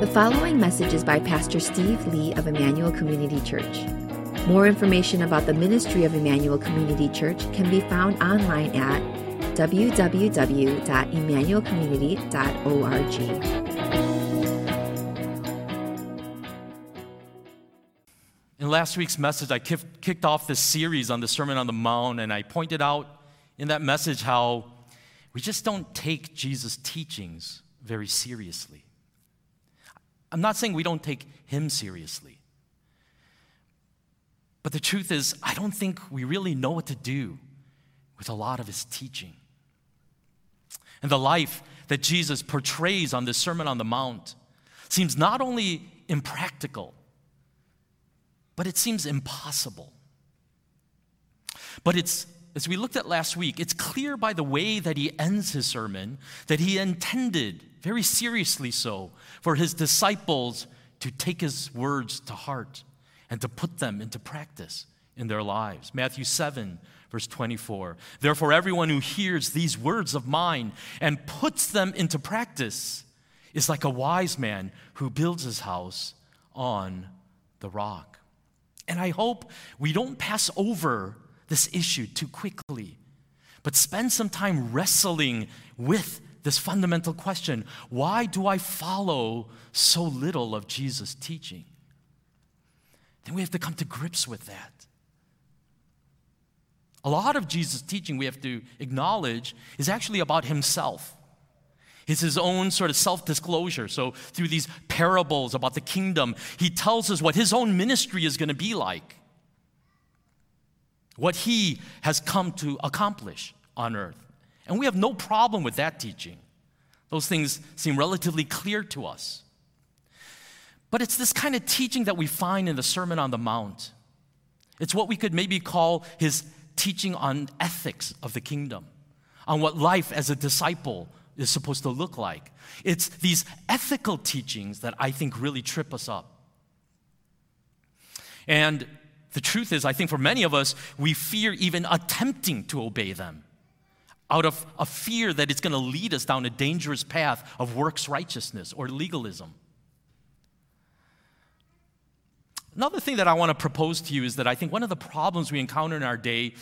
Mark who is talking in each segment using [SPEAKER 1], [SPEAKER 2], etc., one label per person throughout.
[SPEAKER 1] The following message is by Pastor Steve Lee of Emmanuel Community Church. More information about the ministry of Emmanuel Community Church can be found online at www.emmanuelcommunity.org.
[SPEAKER 2] In last week's message, I kicked off this series on the Sermon on the Mount, and I pointed out in that message how we just don't take Jesus' teachings very seriously. I'm not saying we don't take him seriously. But the truth is, I don't think we really know what to do with a lot of his teaching. And the life that Jesus portrays on the Sermon on the Mount seems not only impractical, but it seems impossible. But it's, as we looked at last week, it's clear by the way that he ends his sermon that he intended very seriously so, for his disciples to take his words to heart and to put them into practice in their lives. Matthew 7, verse 24. Therefore, everyone who hears these words of mine and puts them into practice is like a wise man who builds his house on the rock. And I hope we don't pass over this issue too quickly, but spend some time wrestling with this fundamental question why do I follow so little of Jesus' teaching? Then we have to come to grips with that. A lot of Jesus' teaching, we have to acknowledge, is actually about himself. It's his own sort of self disclosure. So, through these parables about the kingdom, he tells us what his own ministry is going to be like, what he has come to accomplish on earth. And we have no problem with that teaching. Those things seem relatively clear to us. But it's this kind of teaching that we find in the Sermon on the Mount. It's what we could maybe call his teaching on ethics of the kingdom, on what life as a disciple is supposed to look like. It's these ethical teachings that I think really trip us up. And the truth is, I think for many of us, we fear even attempting to obey them out of a fear that it's going to lead us down a dangerous path of works righteousness or legalism. Another thing that I want to propose to you is that I think one of the problems we encounter in our day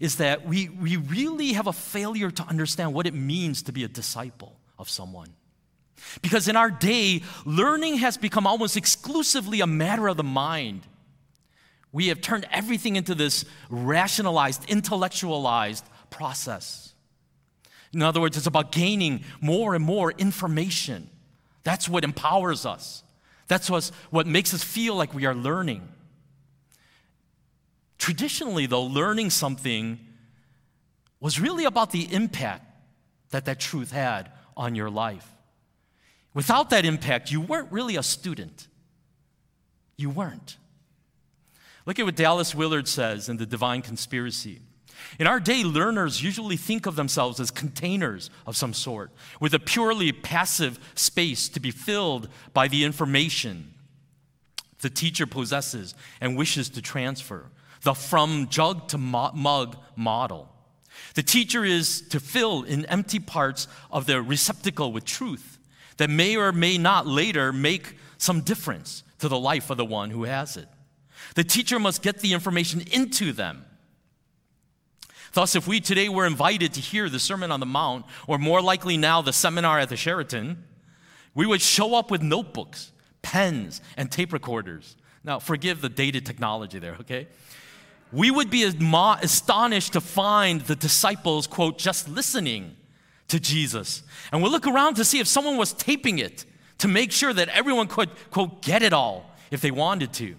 [SPEAKER 2] is that we, we really have a failure to understand what it means to be a disciple of someone. Because in our day, learning has become almost exclusively a matter of the mind. We have turned everything into this rationalized, intellectualized process. In other words, it's about gaining more and more information. That's what empowers us. That's what makes us feel like we are learning. Traditionally, though, learning something was really about the impact that that truth had on your life. Without that impact, you weren't really a student. You weren't. Look at what Dallas Willard says in The Divine Conspiracy. In our day, learners usually think of themselves as containers of some sort, with a purely passive space to be filled by the information the teacher possesses and wishes to transfer, the from jug to mug model. The teacher is to fill in empty parts of the receptacle with truth that may or may not later make some difference to the life of the one who has it. The teacher must get the information into them Thus, if we today were invited to hear the Sermon on the Mount, or more likely now the seminar at the Sheraton, we would show up with notebooks, pens, and tape recorders. Now, forgive the dated technology there, okay? We would be astonished to find the disciples, quote, just listening to Jesus. And we'll look around to see if someone was taping it to make sure that everyone could, quote, get it all if they wanted to.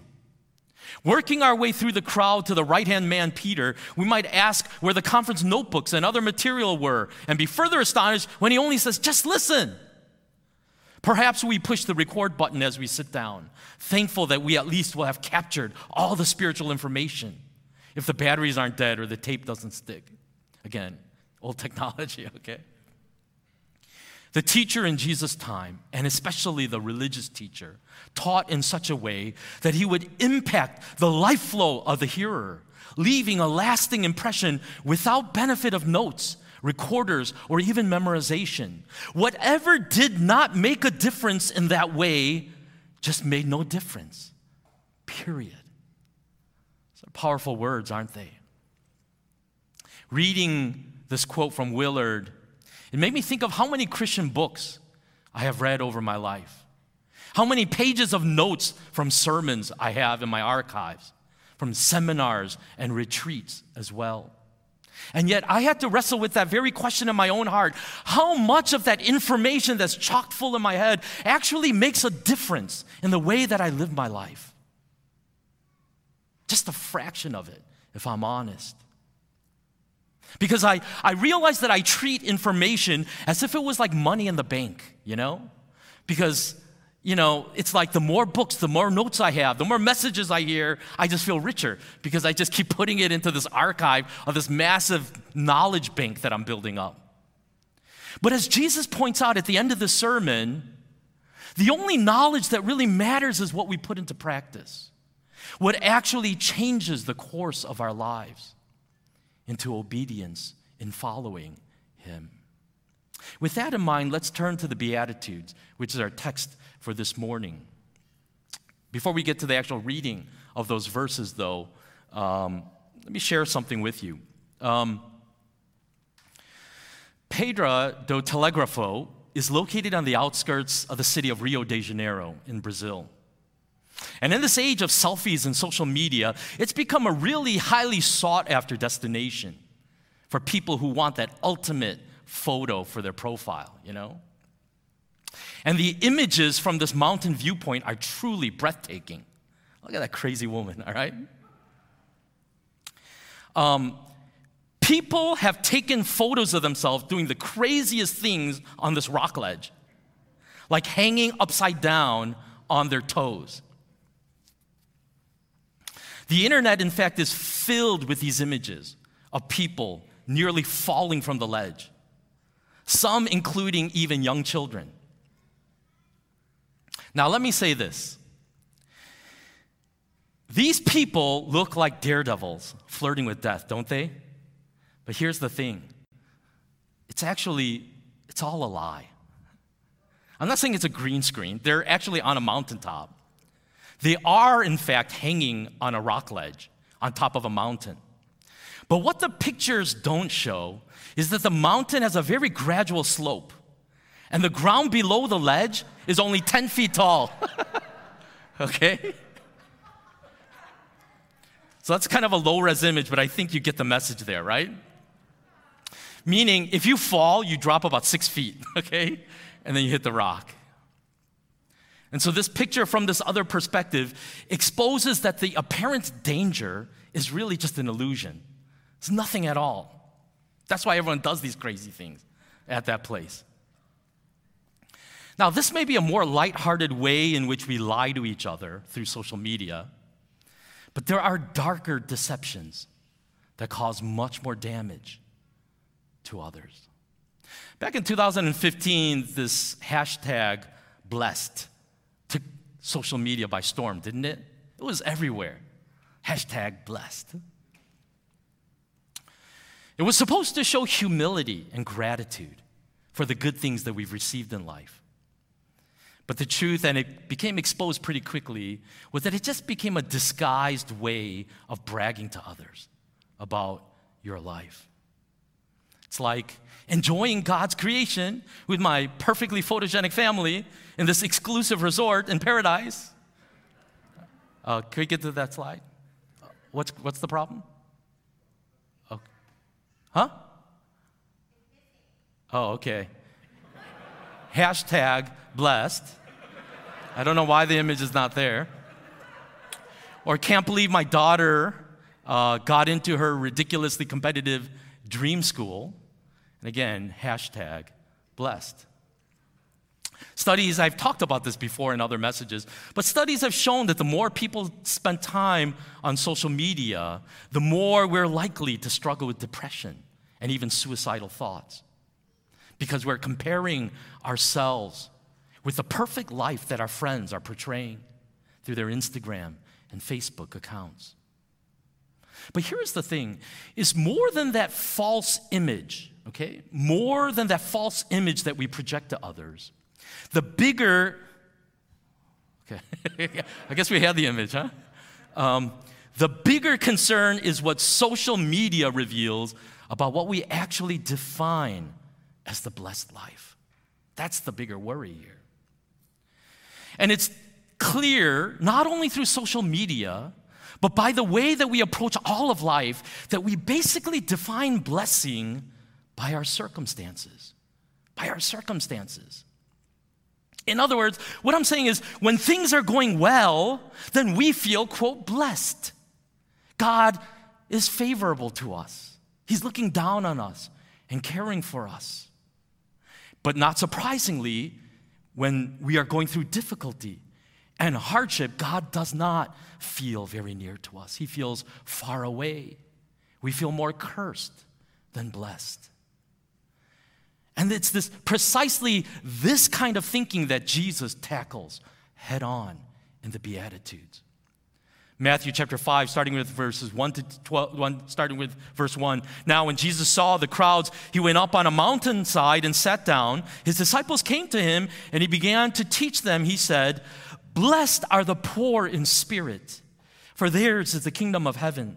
[SPEAKER 2] Working our way through the crowd to the right hand man, Peter, we might ask where the conference notebooks and other material were and be further astonished when he only says, just listen. Perhaps we push the record button as we sit down, thankful that we at least will have captured all the spiritual information if the batteries aren't dead or the tape doesn't stick. Again, old technology, okay? The teacher in Jesus' time, and especially the religious teacher, taught in such a way that he would impact the life flow of the hearer, leaving a lasting impression without benefit of notes, recorders, or even memorization. Whatever did not make a difference in that way just made no difference. Period. Powerful words, aren't they? Reading this quote from Willard, it made me think of how many Christian books I have read over my life. How many pages of notes from sermons I have in my archives, from seminars and retreats as well. And yet, I had to wrestle with that very question in my own heart. How much of that information that's chock full in my head actually makes a difference in the way that I live my life? Just a fraction of it, if I'm honest. Because I, I realize that I treat information as if it was like money in the bank, you know? Because, you know, it's like the more books, the more notes I have, the more messages I hear, I just feel richer because I just keep putting it into this archive of this massive knowledge bank that I'm building up. But as Jesus points out at the end of the sermon, the only knowledge that really matters is what we put into practice, what actually changes the course of our lives into obedience in following him. With that in mind, let's turn to the Beatitudes, which is our text for this morning. Before we get to the actual reading of those verses, though, um, let me share something with you. Um, Pedra do Telegrafo is located on the outskirts of the city of Rio de Janeiro in Brazil. And in this age of selfies and social media, it's become a really highly sought after destination for people who want that ultimate photo for their profile, you know? And the images from this mountain viewpoint are truly breathtaking. Look at that crazy woman, all right? Um, people have taken photos of themselves doing the craziest things on this rock ledge, like hanging upside down on their toes. The internet, in fact, is filled with these images of people nearly falling from the ledge, some including even young children. Now, let me say this. These people look like daredevils flirting with death, don't they? But here's the thing. It's actually it's all a lie. I'm not saying it's a green screen. They're actually on a mountaintop. They are, in fact, hanging on a rock ledge on top of a mountain. But what the pictures don't show is that the mountain has a very gradual slope, and the ground below the ledge is only 10 feet tall. okay? So that's kind of a low res image, but I think you get the message there, right? Meaning, if you fall, you drop about six feet, okay? And then you hit the rock. And so, this picture from this other perspective exposes that the apparent danger is really just an illusion. It's nothing at all. That's why everyone does these crazy things at that place. Now, this may be a more lighthearted way in which we lie to each other through social media, but there are darker deceptions that cause much more damage to others. Back in 2015, this hashtag blessed social media by storm, didn't it? It was everywhere. Hashtag blessed. It was supposed to show humility and gratitude for the good things that we've received in life. But the truth, and it became exposed pretty quickly, was that it just became a disguised way of bragging to others about your life. It's like enjoying God's creation with my perfectly photogenic family in this exclusive resort in paradise. Uh, can we get to that slide? What's, what's the problem? Oh. Huh? Oh, okay. Hashtag blessed. I don't know why the image is not there. Or can't believe my daughter uh, got into her ridiculously competitive dream school. And again, hashtag blessed. Studies, I've talked about this before in other messages, but studies have shown that the more people spend time on social media, the more we're likely to struggle with depression and even suicidal thoughts. Because we're comparing ourselves with the perfect life that our friends are portraying through their Instagram and Facebook accounts. But here's the thing is more than that false image okay, more than that false image that we project to others, the bigger, okay, I guess we had the image, huh? Um, the bigger concern is what social media reveals about what we actually define as the blessed life. That's the bigger worry here. And it's clear, not only through social media, but by the way that we approach all of life, that we basically define blessing by our circumstances. By our circumstances. In other words, what I'm saying is when things are going well, then we feel, quote, blessed. God is favorable to us, He's looking down on us and caring for us. But not surprisingly, when we are going through difficulty and hardship, God does not feel very near to us. He feels far away. We feel more cursed than blessed. And it's this precisely this kind of thinking that Jesus tackles head on in the Beatitudes. Matthew chapter 5, starting with verses 1 to 12, 1, starting with verse 1. Now, when Jesus saw the crowds, he went up on a mountainside and sat down. His disciples came to him, and he began to teach them. He said, Blessed are the poor in spirit, for theirs is the kingdom of heaven.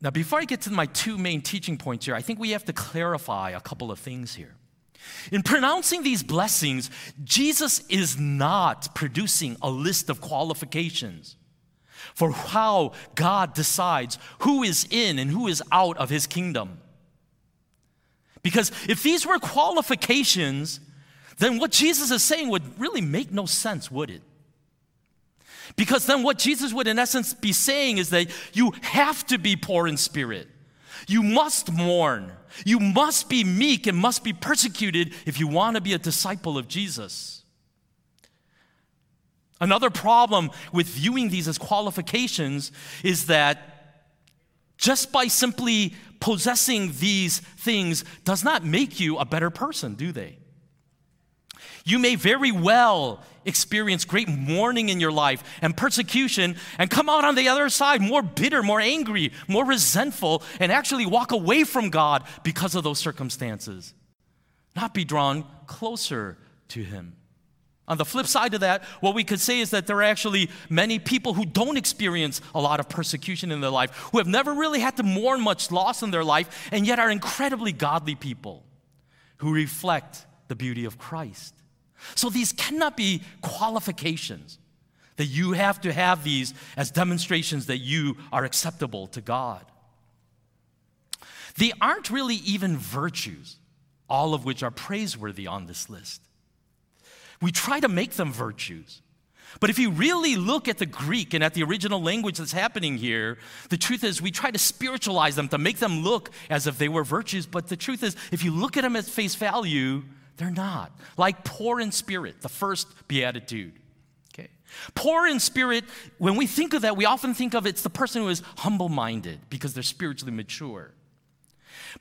[SPEAKER 2] Now, before I get to my two main teaching points here, I think we have to clarify a couple of things here. In pronouncing these blessings, Jesus is not producing a list of qualifications for how God decides who is in and who is out of his kingdom. Because if these were qualifications, then what Jesus is saying would really make no sense, would it? Because then what Jesus would, in essence, be saying is that you have to be poor in spirit. You must mourn. You must be meek and must be persecuted if you want to be a disciple of Jesus. Another problem with viewing these as qualifications is that just by simply possessing these things does not make you a better person, do they? You may very well experience great mourning in your life and persecution and come out on the other side more bitter, more angry, more resentful, and actually walk away from God because of those circumstances. Not be drawn closer to Him. On the flip side of that, what we could say is that there are actually many people who don't experience a lot of persecution in their life, who have never really had to mourn much loss in their life, and yet are incredibly godly people who reflect the beauty of Christ. So these cannot be qualifications that you have to have these as demonstrations that you are acceptable to God. They aren't really even virtues, all of which are praiseworthy on this list. We try to make them virtues. But if you really look at the Greek and at the original language that's happening here, the truth is we try to spiritualize them to make them look as if they were virtues. But the truth is, if you look at them at face value, they're not. Like poor in spirit, the first beatitude. Okay. Poor in spirit, when we think of that, we often think of it's the person who is humble minded because they're spiritually mature.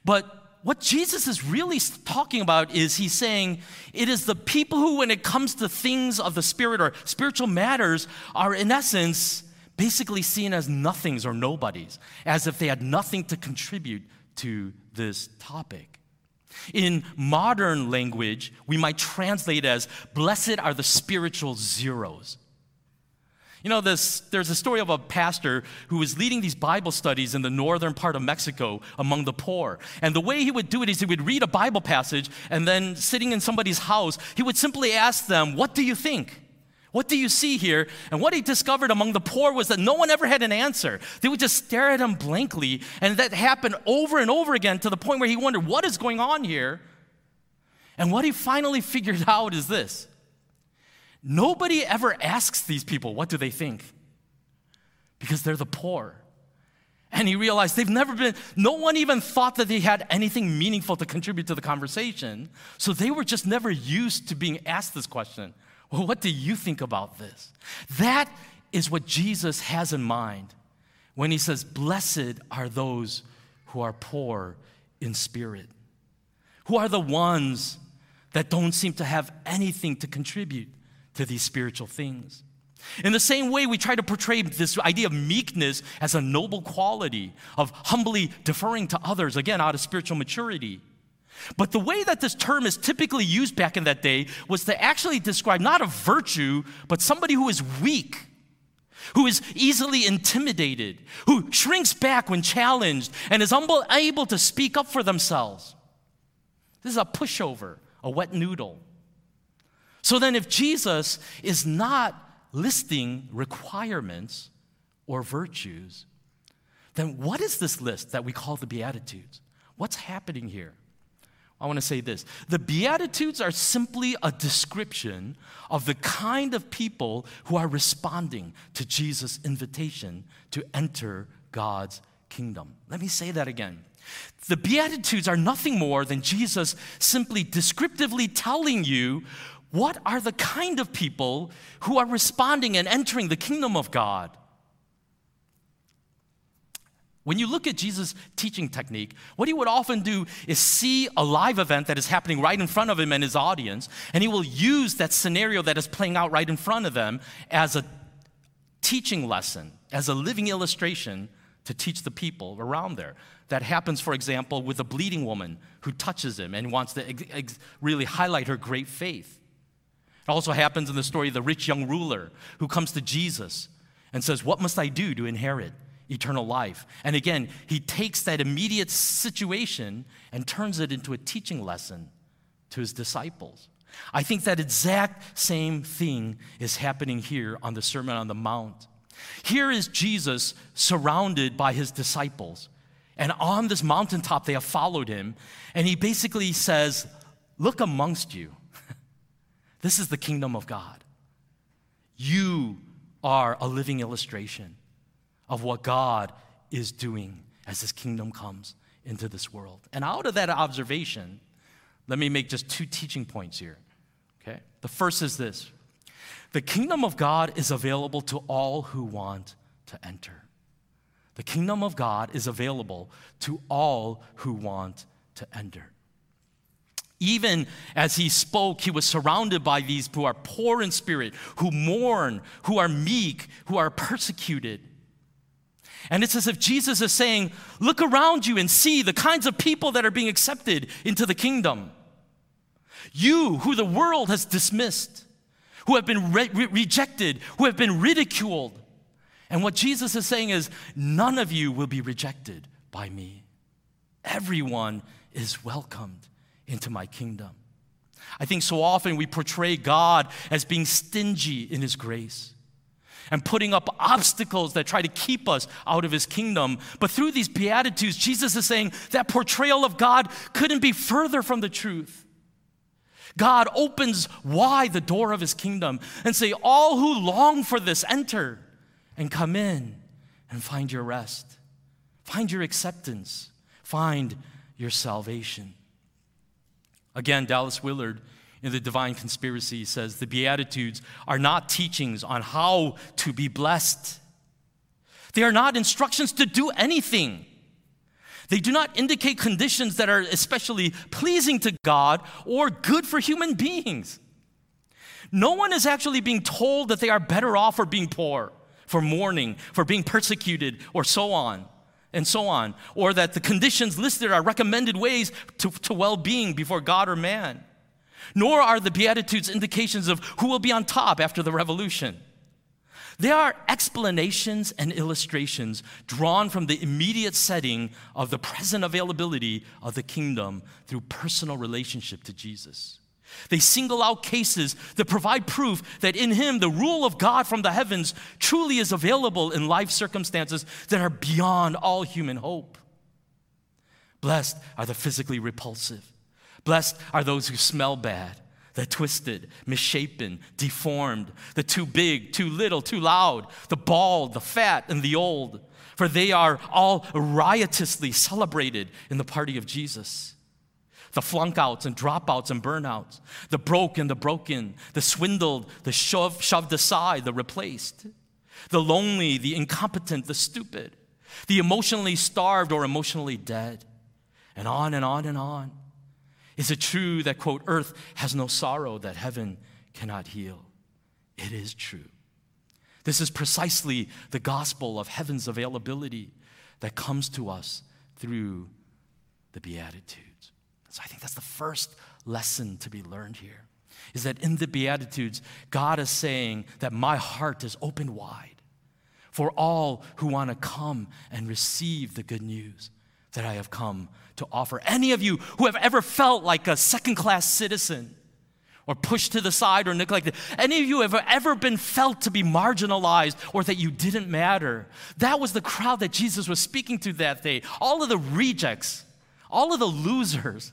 [SPEAKER 2] But what Jesus is really talking about is he's saying it is the people who, when it comes to things of the spirit or spiritual matters, are in essence basically seen as nothings or nobodies, as if they had nothing to contribute to this topic. In modern language, we might translate as blessed are the spiritual zeros. You know, this, there's a story of a pastor who was leading these Bible studies in the northern part of Mexico among the poor. And the way he would do it is he would read a Bible passage and then sitting in somebody's house, he would simply ask them, What do you think? What do you see here? And what he discovered among the poor was that no one ever had an answer. They would just stare at him blankly. And that happened over and over again to the point where he wondered, what is going on here? And what he finally figured out is this nobody ever asks these people, what do they think? Because they're the poor. And he realized they've never been, no one even thought that they had anything meaningful to contribute to the conversation. So they were just never used to being asked this question. Well, what do you think about this? That is what Jesus has in mind when he says, Blessed are those who are poor in spirit, who are the ones that don't seem to have anything to contribute to these spiritual things. In the same way, we try to portray this idea of meekness as a noble quality, of humbly deferring to others, again, out of spiritual maturity. But the way that this term is typically used back in that day was to actually describe not a virtue, but somebody who is weak, who is easily intimidated, who shrinks back when challenged, and is unable to speak up for themselves. This is a pushover, a wet noodle. So then, if Jesus is not listing requirements or virtues, then what is this list that we call the Beatitudes? What's happening here? I want to say this the Beatitudes are simply a description of the kind of people who are responding to Jesus' invitation to enter God's kingdom. Let me say that again. The Beatitudes are nothing more than Jesus simply descriptively telling you what are the kind of people who are responding and entering the kingdom of God. When you look at Jesus' teaching technique, what he would often do is see a live event that is happening right in front of him and his audience, and he will use that scenario that is playing out right in front of them as a teaching lesson, as a living illustration to teach the people around there. That happens, for example, with a bleeding woman who touches him and wants to ex- ex- really highlight her great faith. It also happens in the story of the rich young ruler who comes to Jesus and says, What must I do to inherit? Eternal life. And again, he takes that immediate situation and turns it into a teaching lesson to his disciples. I think that exact same thing is happening here on the Sermon on the Mount. Here is Jesus surrounded by his disciples. And on this mountaintop, they have followed him. And he basically says, Look amongst you. this is the kingdom of God. You are a living illustration of what God is doing as his kingdom comes into this world. And out of that observation, let me make just two teaching points here. Okay? The first is this the kingdom of God is available to all who want to enter. The kingdom of God is available to all who want to enter. Even as he spoke, he was surrounded by these who are poor in spirit, who mourn, who are meek, who are persecuted. And it's as if Jesus is saying, Look around you and see the kinds of people that are being accepted into the kingdom. You, who the world has dismissed, who have been re- re- rejected, who have been ridiculed. And what Jesus is saying is, None of you will be rejected by me. Everyone is welcomed into my kingdom. I think so often we portray God as being stingy in his grace and putting up obstacles that try to keep us out of his kingdom. But through these Beatitudes, Jesus is saying that portrayal of God couldn't be further from the truth. God opens wide the door of his kingdom and say, All who long for this, enter and come in and find your rest, find your acceptance, find your salvation. Again, Dallas Willard in the Divine Conspiracy says the Beatitudes are not teachings on how to be blessed. They are not instructions to do anything. They do not indicate conditions that are especially pleasing to God or good for human beings. No one is actually being told that they are better off for being poor, for mourning, for being persecuted, or so on and so on, or that the conditions listed are recommended ways to, to well being before God or man nor are the Beatitudes indications of who will be on top after the revolution. They are explanations and illustrations drawn from the immediate setting of the present availability of the kingdom through personal relationship to Jesus. They single out cases that provide proof that in Him, the rule of God from the heavens truly is available in life circumstances that are beyond all human hope. Blessed are the physically repulsive. Blessed are those who smell bad, the twisted, misshapen, deformed, the too big, too little, too loud, the bald, the fat, and the old, for they are all riotously celebrated in the party of Jesus. The flunkouts and dropouts and burnouts, the broke and the broken, the swindled, the shoved, shoved aside, the replaced, the lonely, the incompetent, the stupid, the emotionally starved or emotionally dead, and on and on and on. Is it true that, quote, earth has no sorrow that heaven cannot heal? It is true. This is precisely the gospel of heaven's availability that comes to us through the Beatitudes. So I think that's the first lesson to be learned here is that in the Beatitudes, God is saying that my heart is open wide for all who want to come and receive the good news that I have come to offer. Any of you who have ever felt like a second class citizen, or pushed to the side or neglected. Any of you have ever been felt to be marginalized or that you didn't matter? That was the crowd that Jesus was speaking to that day. All of the rejects, all of the losers.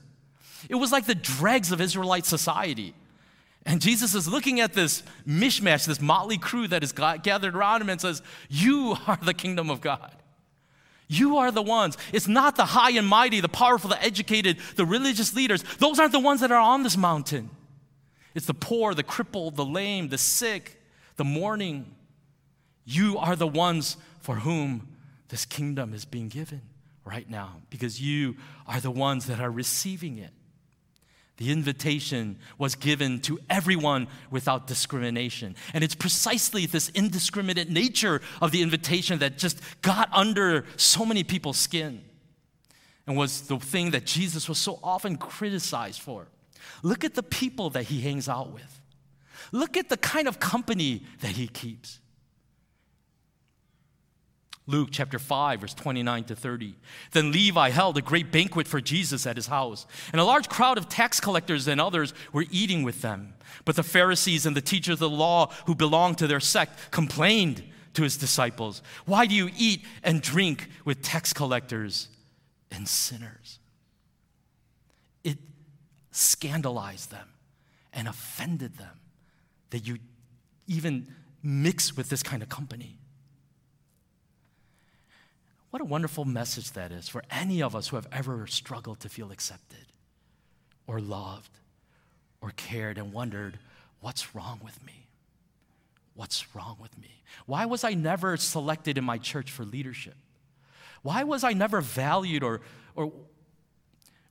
[SPEAKER 2] It was like the dregs of Israelite society. And Jesus is looking at this mishmash, this motley crew that is gathered around him and says, You are the kingdom of God. You are the ones. It's not the high and mighty, the powerful, the educated, the religious leaders. Those aren't the ones that are on this mountain. It's the poor, the crippled, the lame, the sick, the mourning. You are the ones for whom this kingdom is being given right now because you are the ones that are receiving it. The invitation was given to everyone without discrimination. And it's precisely this indiscriminate nature of the invitation that just got under so many people's skin and was the thing that Jesus was so often criticized for. Look at the people that he hangs out with, look at the kind of company that he keeps. Luke chapter 5, verse 29 to 30. Then Levi held a great banquet for Jesus at his house, and a large crowd of tax collectors and others were eating with them. But the Pharisees and the teachers of the law who belonged to their sect complained to his disciples Why do you eat and drink with tax collectors and sinners? It scandalized them and offended them that you even mix with this kind of company. What a wonderful message that is for any of us who have ever struggled to feel accepted or loved or cared and wondered, what's wrong with me? What's wrong with me? Why was I never selected in my church for leadership? Why was I never valued or, or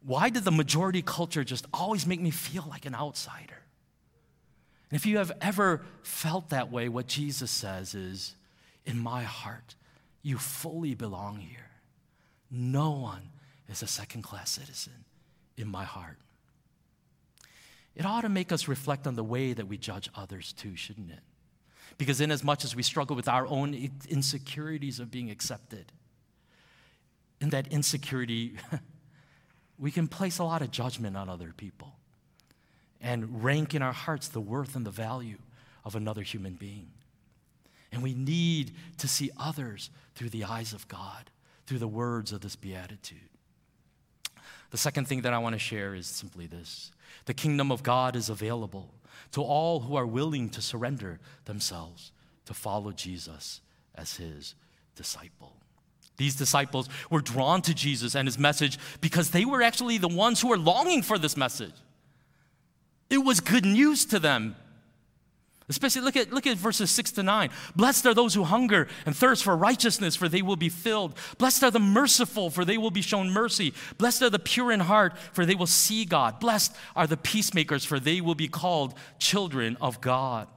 [SPEAKER 2] why did the majority culture just always make me feel like an outsider? And if you have ever felt that way, what Jesus says is, in my heart, you fully belong here. No one is a second class citizen in my heart. It ought to make us reflect on the way that we judge others too, shouldn't it? Because, in as much as we struggle with our own insecurities of being accepted, in that insecurity, we can place a lot of judgment on other people and rank in our hearts the worth and the value of another human being. And we need to see others through the eyes of God, through the words of this beatitude. The second thing that I want to share is simply this the kingdom of God is available to all who are willing to surrender themselves to follow Jesus as his disciple. These disciples were drawn to Jesus and his message because they were actually the ones who were longing for this message. It was good news to them. Especially look at, look at verses 6 to 9. Blessed are those who hunger and thirst for righteousness, for they will be filled. Blessed are the merciful, for they will be shown mercy. Blessed are the pure in heart, for they will see God. Blessed are the peacemakers, for they will be called children of God.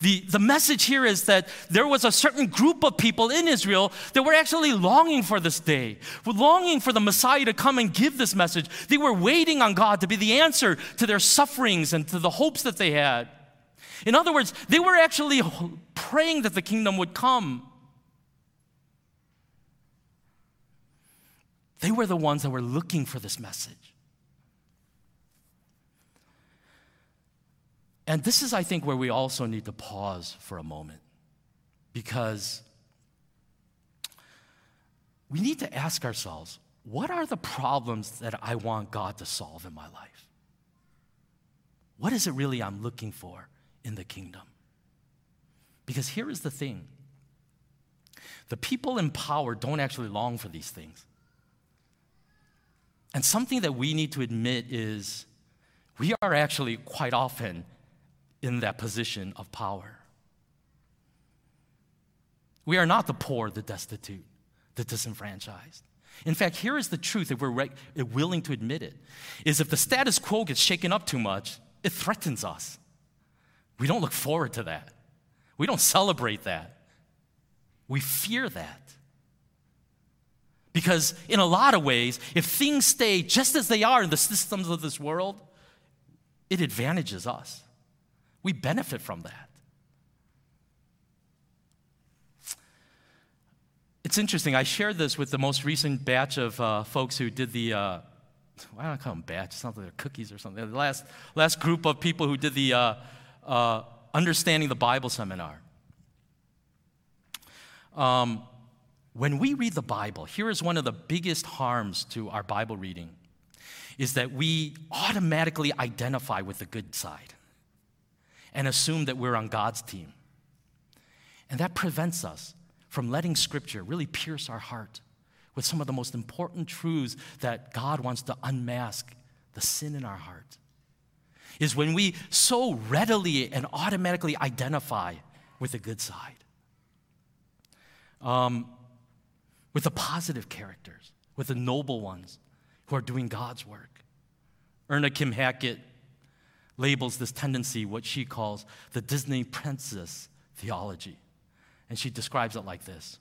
[SPEAKER 2] The, the message here is that there was a certain group of people in Israel that were actually longing for this day, were longing for the Messiah to come and give this message. They were waiting on God to be the answer to their sufferings and to the hopes that they had. In other words, they were actually praying that the kingdom would come. They were the ones that were looking for this message. And this is, I think, where we also need to pause for a moment because we need to ask ourselves what are the problems that I want God to solve in my life? What is it really I'm looking for in the kingdom? Because here is the thing the people in power don't actually long for these things. And something that we need to admit is we are actually quite often in that position of power. We are not the poor, the destitute, the disenfranchised. In fact, here is the truth if we're re- willing to admit it is if the status quo gets shaken up too much, it threatens us. We don't look forward to that. We don't celebrate that. We fear that. Because, in a lot of ways, if things stay just as they are in the systems of this world, it advantages us. We benefit from that. It's interesting. I shared this with the most recent batch of uh, folks who did the, uh, why don't I call them batch? Not like they're cookies or something. The last, last group of people who did the uh, uh Understanding the Bible seminar. Um, when we read the Bible, here is one of the biggest harms to our Bible reading is that we automatically identify with the good side and assume that we're on God's team. And that prevents us from letting Scripture really pierce our heart with some of the most important truths that God wants to unmask the sin in our heart. Is when we so readily and automatically identify with the good side, um, with the positive characters, with the noble ones who are doing God's work. Erna Kim Hackett labels this tendency what she calls the Disney princess theology. And she describes it like this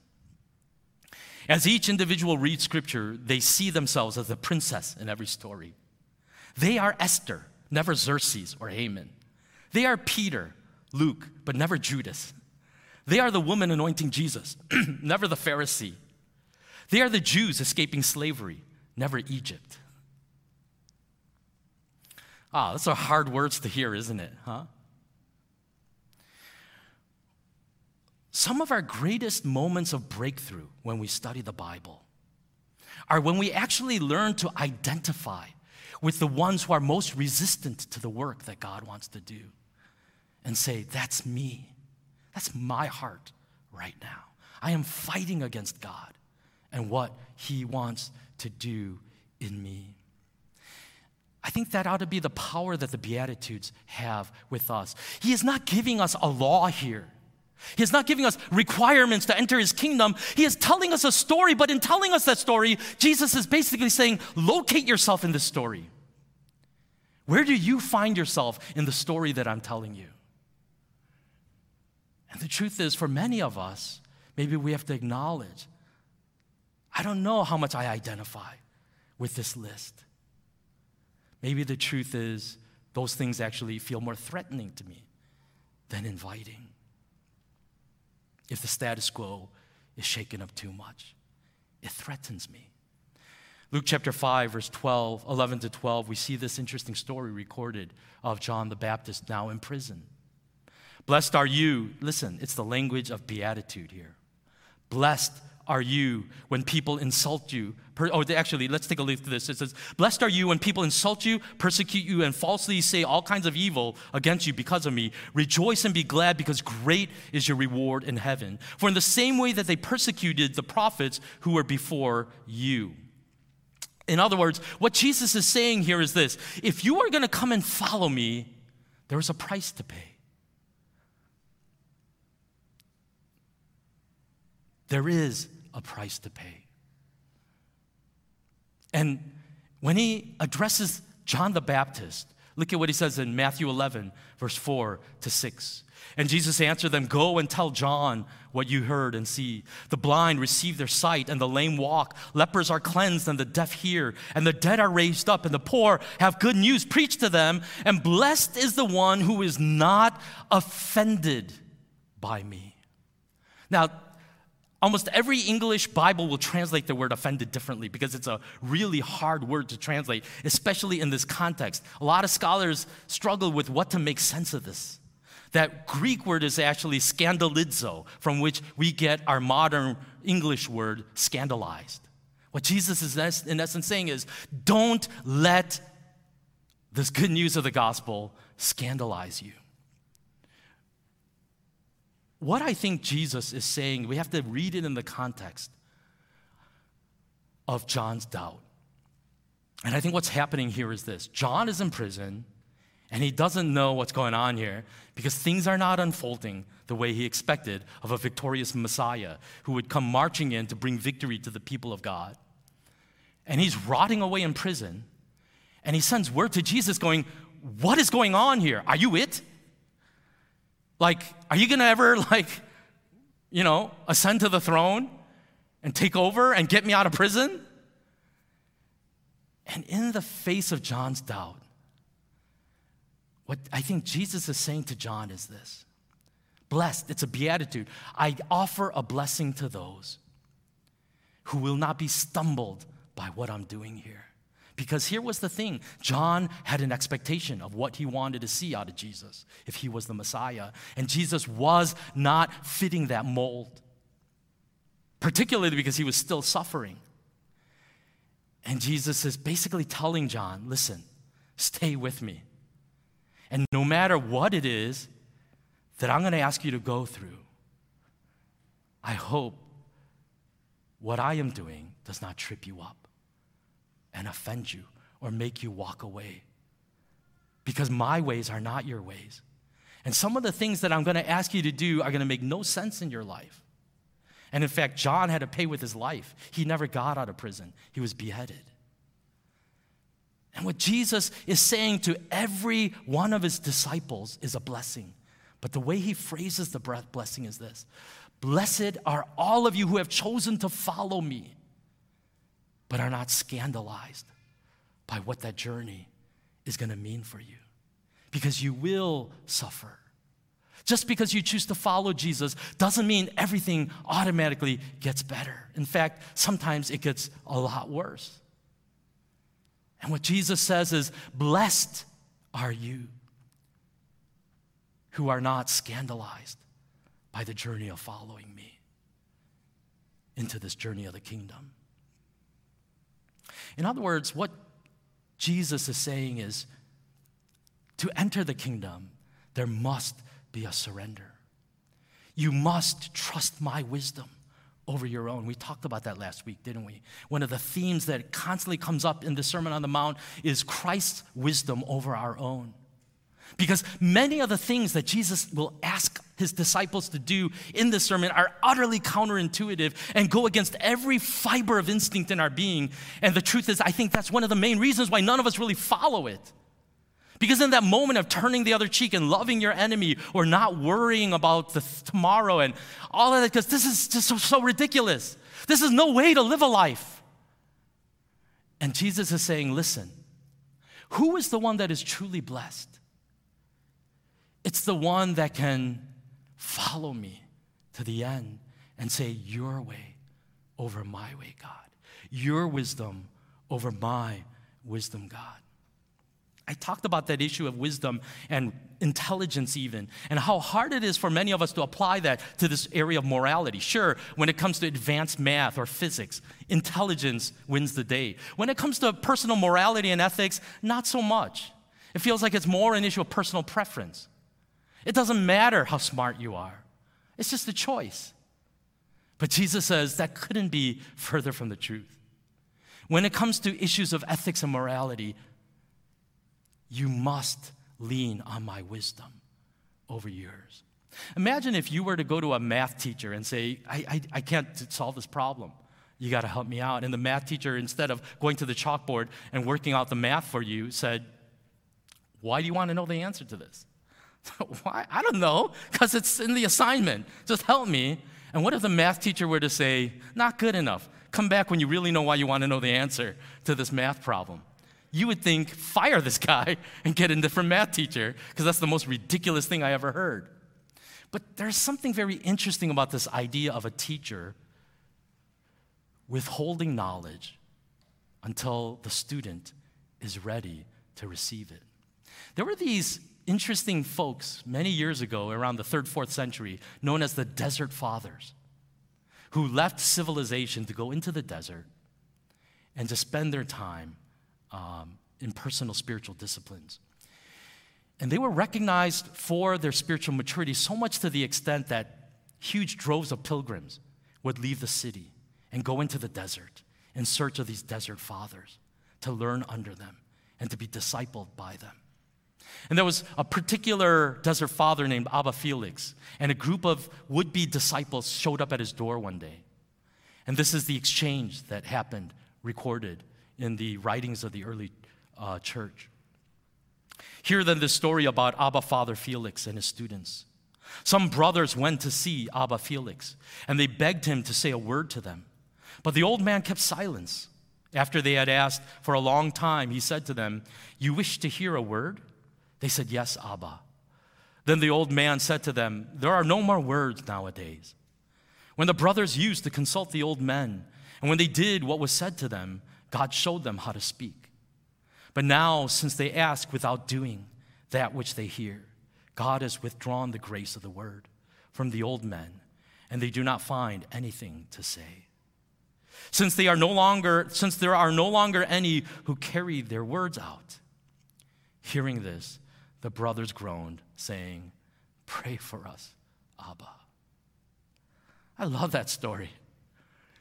[SPEAKER 2] As each individual reads scripture, they see themselves as a princess in every story. They are Esther, never Xerxes or Haman. They are Peter, Luke, but never Judas. They are the woman anointing Jesus, never the Pharisee. They are the Jews escaping slavery, never Egypt. Ah, those are hard words to hear, isn't it? Huh? Some of our greatest moments of breakthrough when we study the Bible are when we actually learn to identify with the ones who are most resistant to the work that God wants to do and say, That's me. That's my heart right now. I am fighting against God and what He wants to do in me. I think that ought to be the power that the Beatitudes have with us. He is not giving us a law here. He is not giving us requirements to enter his kingdom. He is telling us a story, but in telling us that story, Jesus is basically saying, locate yourself in this story. Where do you find yourself in the story that I'm telling you? And the truth is, for many of us, maybe we have to acknowledge I don't know how much I identify with this list. Maybe the truth is, those things actually feel more threatening to me than inviting if the status quo is shaken up too much. It threatens me. Luke chapter 5, verse 12, 11 to 12, we see this interesting story recorded of John the Baptist now in prison. Blessed are you, listen, it's the language of beatitude here. Blessed are you when people insult you? Per, oh, actually, let's take a look at this. It says, Blessed are you when people insult you, persecute you, and falsely say all kinds of evil against you because of me. Rejoice and be glad because great is your reward in heaven. For in the same way that they persecuted the prophets who were before you. In other words, what Jesus is saying here is this if you are going to come and follow me, there is a price to pay. There is a price to pay. And when he addresses John the Baptist, look at what he says in Matthew 11, verse 4 to 6. And Jesus answered them, Go and tell John what you heard and see. The blind receive their sight, and the lame walk. Lepers are cleansed, and the deaf hear. And the dead are raised up, and the poor have good news preached to them. And blessed is the one who is not offended by me. Now, Almost every English Bible will translate the word offended differently because it's a really hard word to translate, especially in this context. A lot of scholars struggle with what to make sense of this. That Greek word is actually scandalizo, from which we get our modern English word scandalized. What Jesus is in essence saying is don't let this good news of the gospel scandalize you. What I think Jesus is saying, we have to read it in the context of John's doubt. And I think what's happening here is this John is in prison, and he doesn't know what's going on here because things are not unfolding the way he expected of a victorious Messiah who would come marching in to bring victory to the people of God. And he's rotting away in prison, and he sends word to Jesus going, What is going on here? Are you it? Like, are you gonna ever, like, you know, ascend to the throne and take over and get me out of prison? And in the face of John's doubt, what I think Jesus is saying to John is this Blessed, it's a beatitude. I offer a blessing to those who will not be stumbled by what I'm doing here. Because here was the thing John had an expectation of what he wanted to see out of Jesus if he was the Messiah. And Jesus was not fitting that mold, particularly because he was still suffering. And Jesus is basically telling John, listen, stay with me. And no matter what it is that I'm going to ask you to go through, I hope what I am doing does not trip you up and offend you or make you walk away. Because my ways are not your ways. And some of the things that I'm going to ask you to do are going to make no sense in your life. And in fact, John had to pay with his life. He never got out of prison, he was beheaded. And what Jesus is saying to every one of his disciples is a blessing. But the way he phrases the blessing is this Blessed are all of you who have chosen to follow me but are not scandalized by what that journey is going to mean for you. Because you will suffer. Just because you choose to follow Jesus doesn't mean everything automatically gets better. In fact, sometimes it gets a lot worse. And what Jesus says is, Blessed are you who are not scandalized by the journey of following me into this journey of the kingdom. In other words, what Jesus is saying is to enter the kingdom, there must be a surrender. You must trust my wisdom over your own. We talked about that last week, didn't we? One of the themes that constantly comes up in the Sermon on the Mount is Christ's wisdom over our own. Because many of the things that Jesus will ask his disciples to do in this sermon are utterly counterintuitive and go against every fiber of instinct in our being. And the truth is, I think that's one of the main reasons why none of us really follow it. Because in that moment of turning the other cheek and loving your enemy or not worrying about the tomorrow and all of that, because this is just so, so ridiculous. This is no way to live a life. And Jesus is saying, listen, who is the one that is truly blessed? It's the one that can follow me to the end and say, Your way over my way, God. Your wisdom over my wisdom, God. I talked about that issue of wisdom and intelligence, even, and how hard it is for many of us to apply that to this area of morality. Sure, when it comes to advanced math or physics, intelligence wins the day. When it comes to personal morality and ethics, not so much. It feels like it's more an issue of personal preference. It doesn't matter how smart you are, it's just a choice. But Jesus says that couldn't be further from the truth. When it comes to issues of ethics and morality, you must lean on my wisdom over yours. Imagine if you were to go to a math teacher and say, I, I, I can't solve this problem. You got to help me out. And the math teacher, instead of going to the chalkboard and working out the math for you, said, Why do you want to know the answer to this? Why? I don't know, because it's in the assignment. Just help me. And what if the math teacher were to say, not good enough? Come back when you really know why you want to know the answer to this math problem. You would think, fire this guy and get a different math teacher, because that's the most ridiculous thing I ever heard. But there's something very interesting about this idea of a teacher withholding knowledge until the student is ready to receive it. There were these interesting folks many years ago, around the third, fourth century, known as the Desert Fathers, who left civilization to go into the desert and to spend their time um, in personal spiritual disciplines. And they were recognized for their spiritual maturity so much to the extent that huge droves of pilgrims would leave the city and go into the desert in search of these desert fathers to learn under them and to be discipled by them. And there was a particular desert father named Abba Felix, and a group of would be disciples showed up at his door one day. And this is the exchange that happened, recorded in the writings of the early uh, church. Hear then the story about Abba Father Felix and his students. Some brothers went to see Abba Felix, and they begged him to say a word to them. But the old man kept silence. After they had asked for a long time, he said to them, You wish to hear a word? They said, Yes, Abba. Then the old man said to them, There are no more words nowadays. When the brothers used to consult the old men, and when they did what was said to them, God showed them how to speak. But now, since they ask without doing that which they hear, God has withdrawn the grace of the word from the old men, and they do not find anything to say. Since they are no longer, since there are no longer any who carry their words out. Hearing this, the brothers groaned, saying, Pray for us, Abba. I love that story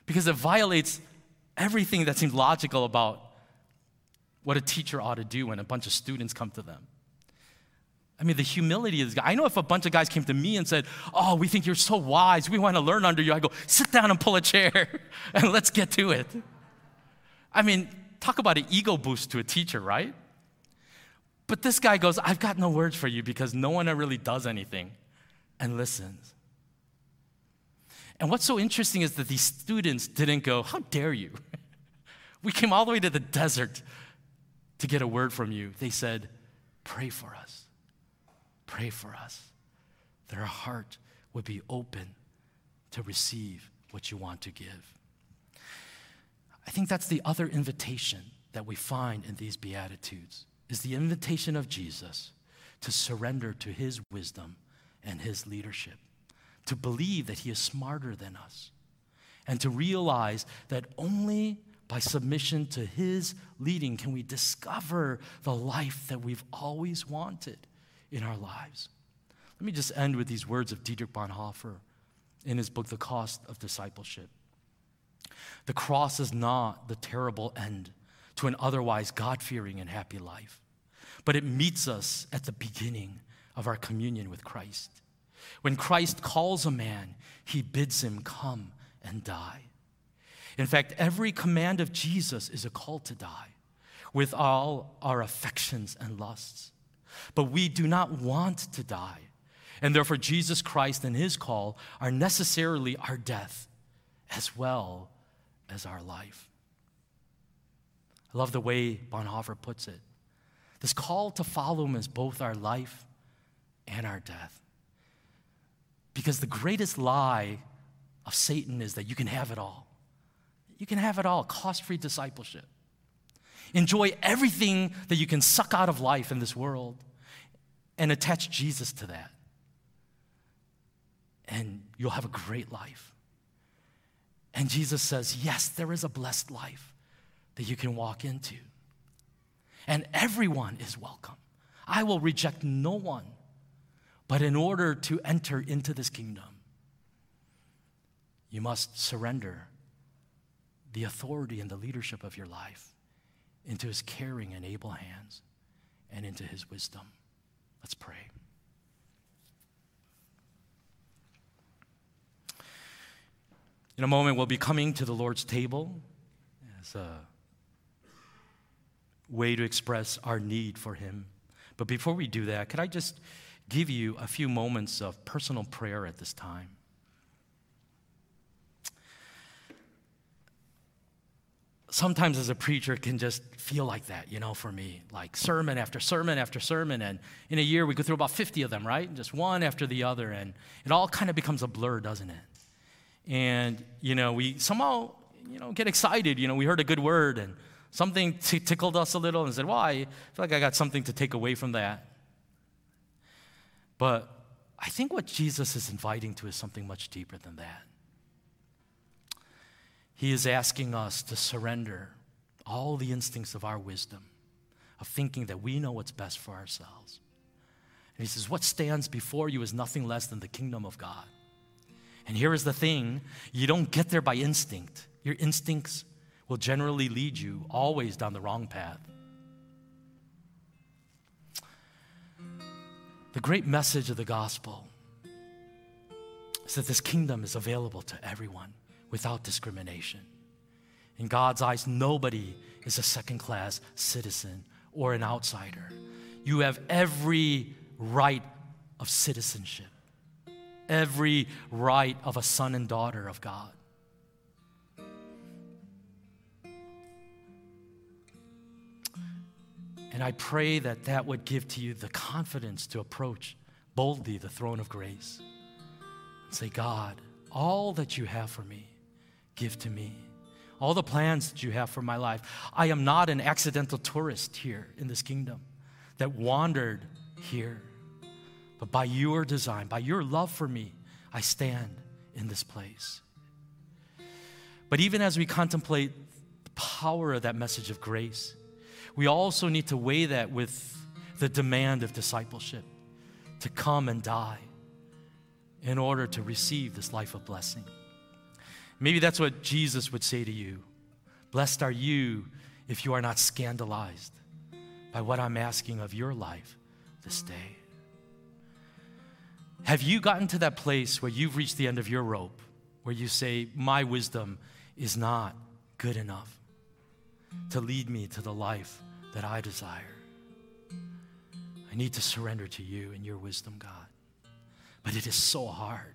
[SPEAKER 2] because it violates everything that seems logical about what a teacher ought to do when a bunch of students come to them. I mean, the humility of this guy. I know if a bunch of guys came to me and said, Oh, we think you're so wise, we want to learn under you, I go, Sit down and pull a chair and let's get to it. I mean, talk about an ego boost to a teacher, right? But this guy goes, I've got no words for you because no one really does anything and listens. And what's so interesting is that these students didn't go, How dare you? we came all the way to the desert to get a word from you. They said, Pray for us. Pray for us. That our heart would be open to receive what you want to give. I think that's the other invitation that we find in these Beatitudes is the invitation of Jesus to surrender to his wisdom and his leadership, to believe that he is smarter than us, and to realize that only by submission to His leading, can we discover the life that we've always wanted in our lives? Let me just end with these words of Dietrich Bonhoeffer in his book, The Cost of Discipleship. The cross is not the terrible end to an otherwise God fearing and happy life, but it meets us at the beginning of our communion with Christ. When Christ calls a man, he bids him come and die. In fact, every command of Jesus is a call to die with all our affections and lusts. But we do not want to die. And therefore, Jesus Christ and his call are necessarily our death as well as our life. I love the way Bonhoeffer puts it. This call to follow him is both our life and our death. Because the greatest lie of Satan is that you can have it all. You can have it all cost free discipleship. Enjoy everything that you can suck out of life in this world and attach Jesus to that. And you'll have a great life. And Jesus says, Yes, there is a blessed life that you can walk into. And everyone is welcome. I will reject no one. But in order to enter into this kingdom, you must surrender the authority and the leadership of your life into his caring and able hands and into his wisdom. Let's pray. In a moment, we'll be coming to the Lord's table as a way to express our need for Him. But before we do that, could I just give you a few moments of personal prayer at this time? sometimes as a preacher can just feel like that, you know, for me, like sermon after sermon after sermon. And in a year, we go through about 50 of them, right? Just one after the other. And it all kind of becomes a blur, doesn't it? And, you know, we somehow, you know, get excited. You know, we heard a good word and something t- tickled us a little and said, well, I feel like I got something to take away from that. But I think what Jesus is inviting to is something much deeper than that. He is asking us to surrender all the instincts of our wisdom, of thinking that we know what's best for ourselves. And he says, What stands before you is nothing less than the kingdom of God. And here is the thing you don't get there by instinct. Your instincts will generally lead you always down the wrong path. The great message of the gospel is that this kingdom is available to everyone without discrimination. In God's eyes, nobody is a second class citizen or an outsider. You have every right of citizenship, every right of a son and daughter of God. And I pray that that would give to you the confidence to approach boldly the throne of grace and say, God, all that you have for me, give to me. All the plans that you have for my life. I am not an accidental tourist here in this kingdom that wandered here. But by your design, by your love for me, I stand in this place. But even as we contemplate the power of that message of grace, we also need to weigh that with the demand of discipleship to come and die in order to receive this life of blessing. Maybe that's what Jesus would say to you. Blessed are you if you are not scandalized by what I'm asking of your life this day. Have you gotten to that place where you've reached the end of your rope, where you say, My wisdom is not good enough to lead me to the life that I desire? I need to surrender to you and your wisdom, God. But it is so hard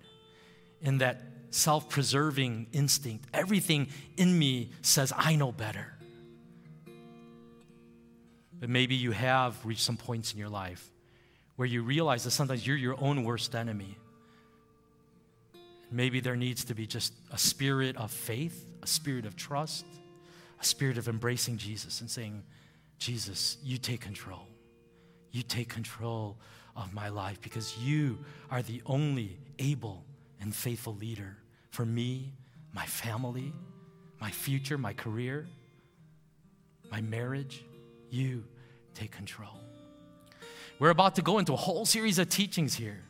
[SPEAKER 2] in that self preserving instinct. Everything in me says, I know better. But maybe you have reached some points in your life where you realize that sometimes you're your own worst enemy. Maybe there needs to be just a spirit of faith, a spirit of trust, a spirit of embracing Jesus and saying, Jesus, you take control. You take control of my life because you are the only able and faithful leader for me, my family, my future, my career, my marriage. You take control. We're about to go into a whole series of teachings here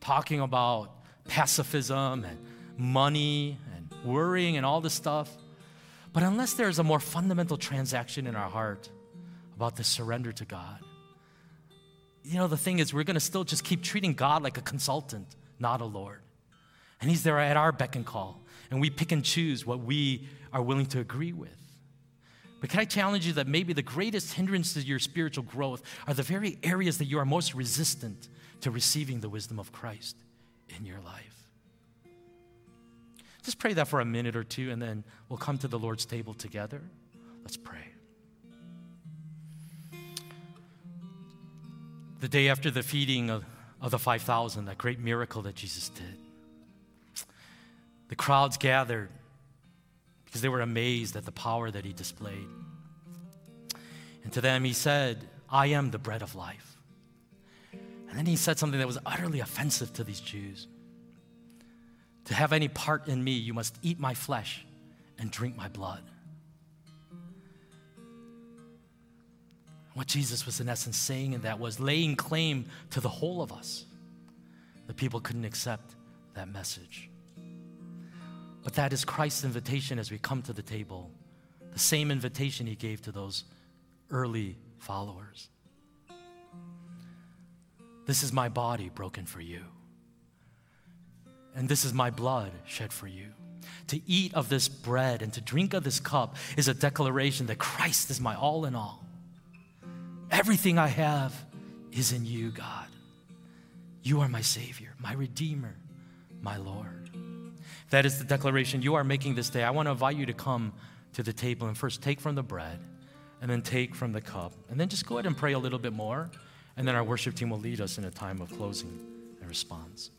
[SPEAKER 2] talking about pacifism and money and worrying and all this stuff. But unless there's a more fundamental transaction in our heart about the surrender to God, you know, the thing is, we're going to still just keep treating God like a consultant, not a Lord. And He's there at our beck and call. And we pick and choose what we are willing to agree with. But can I challenge you that maybe the greatest hindrance to your spiritual growth are the very areas that you are most resistant to receiving the wisdom of Christ in your life? Just pray that for a minute or two, and then we'll come to the Lord's table together. Let's pray. The day after the feeding of, of the 5,000, that great miracle that Jesus did, the crowds gathered because they were amazed at the power that he displayed. And to them, he said, I am the bread of life. And then he said something that was utterly offensive to these Jews. To have any part in me, you must eat my flesh and drink my blood. What Jesus was, in essence, saying in that was laying claim to the whole of us. The people couldn't accept that message. But that is Christ's invitation as we come to the table, the same invitation he gave to those early followers. This is my body broken for you, and this is my blood shed for you. To eat of this bread and to drink of this cup is a declaration that Christ is my all in all. Everything I have is in you, God. You are my Savior, my Redeemer, my Lord. That is the declaration you are making this day. I want to invite you to come to the table and first take from the bread and then take from the cup. And then just go ahead and pray a little bit more. And then our worship team will lead us in a time of closing and response.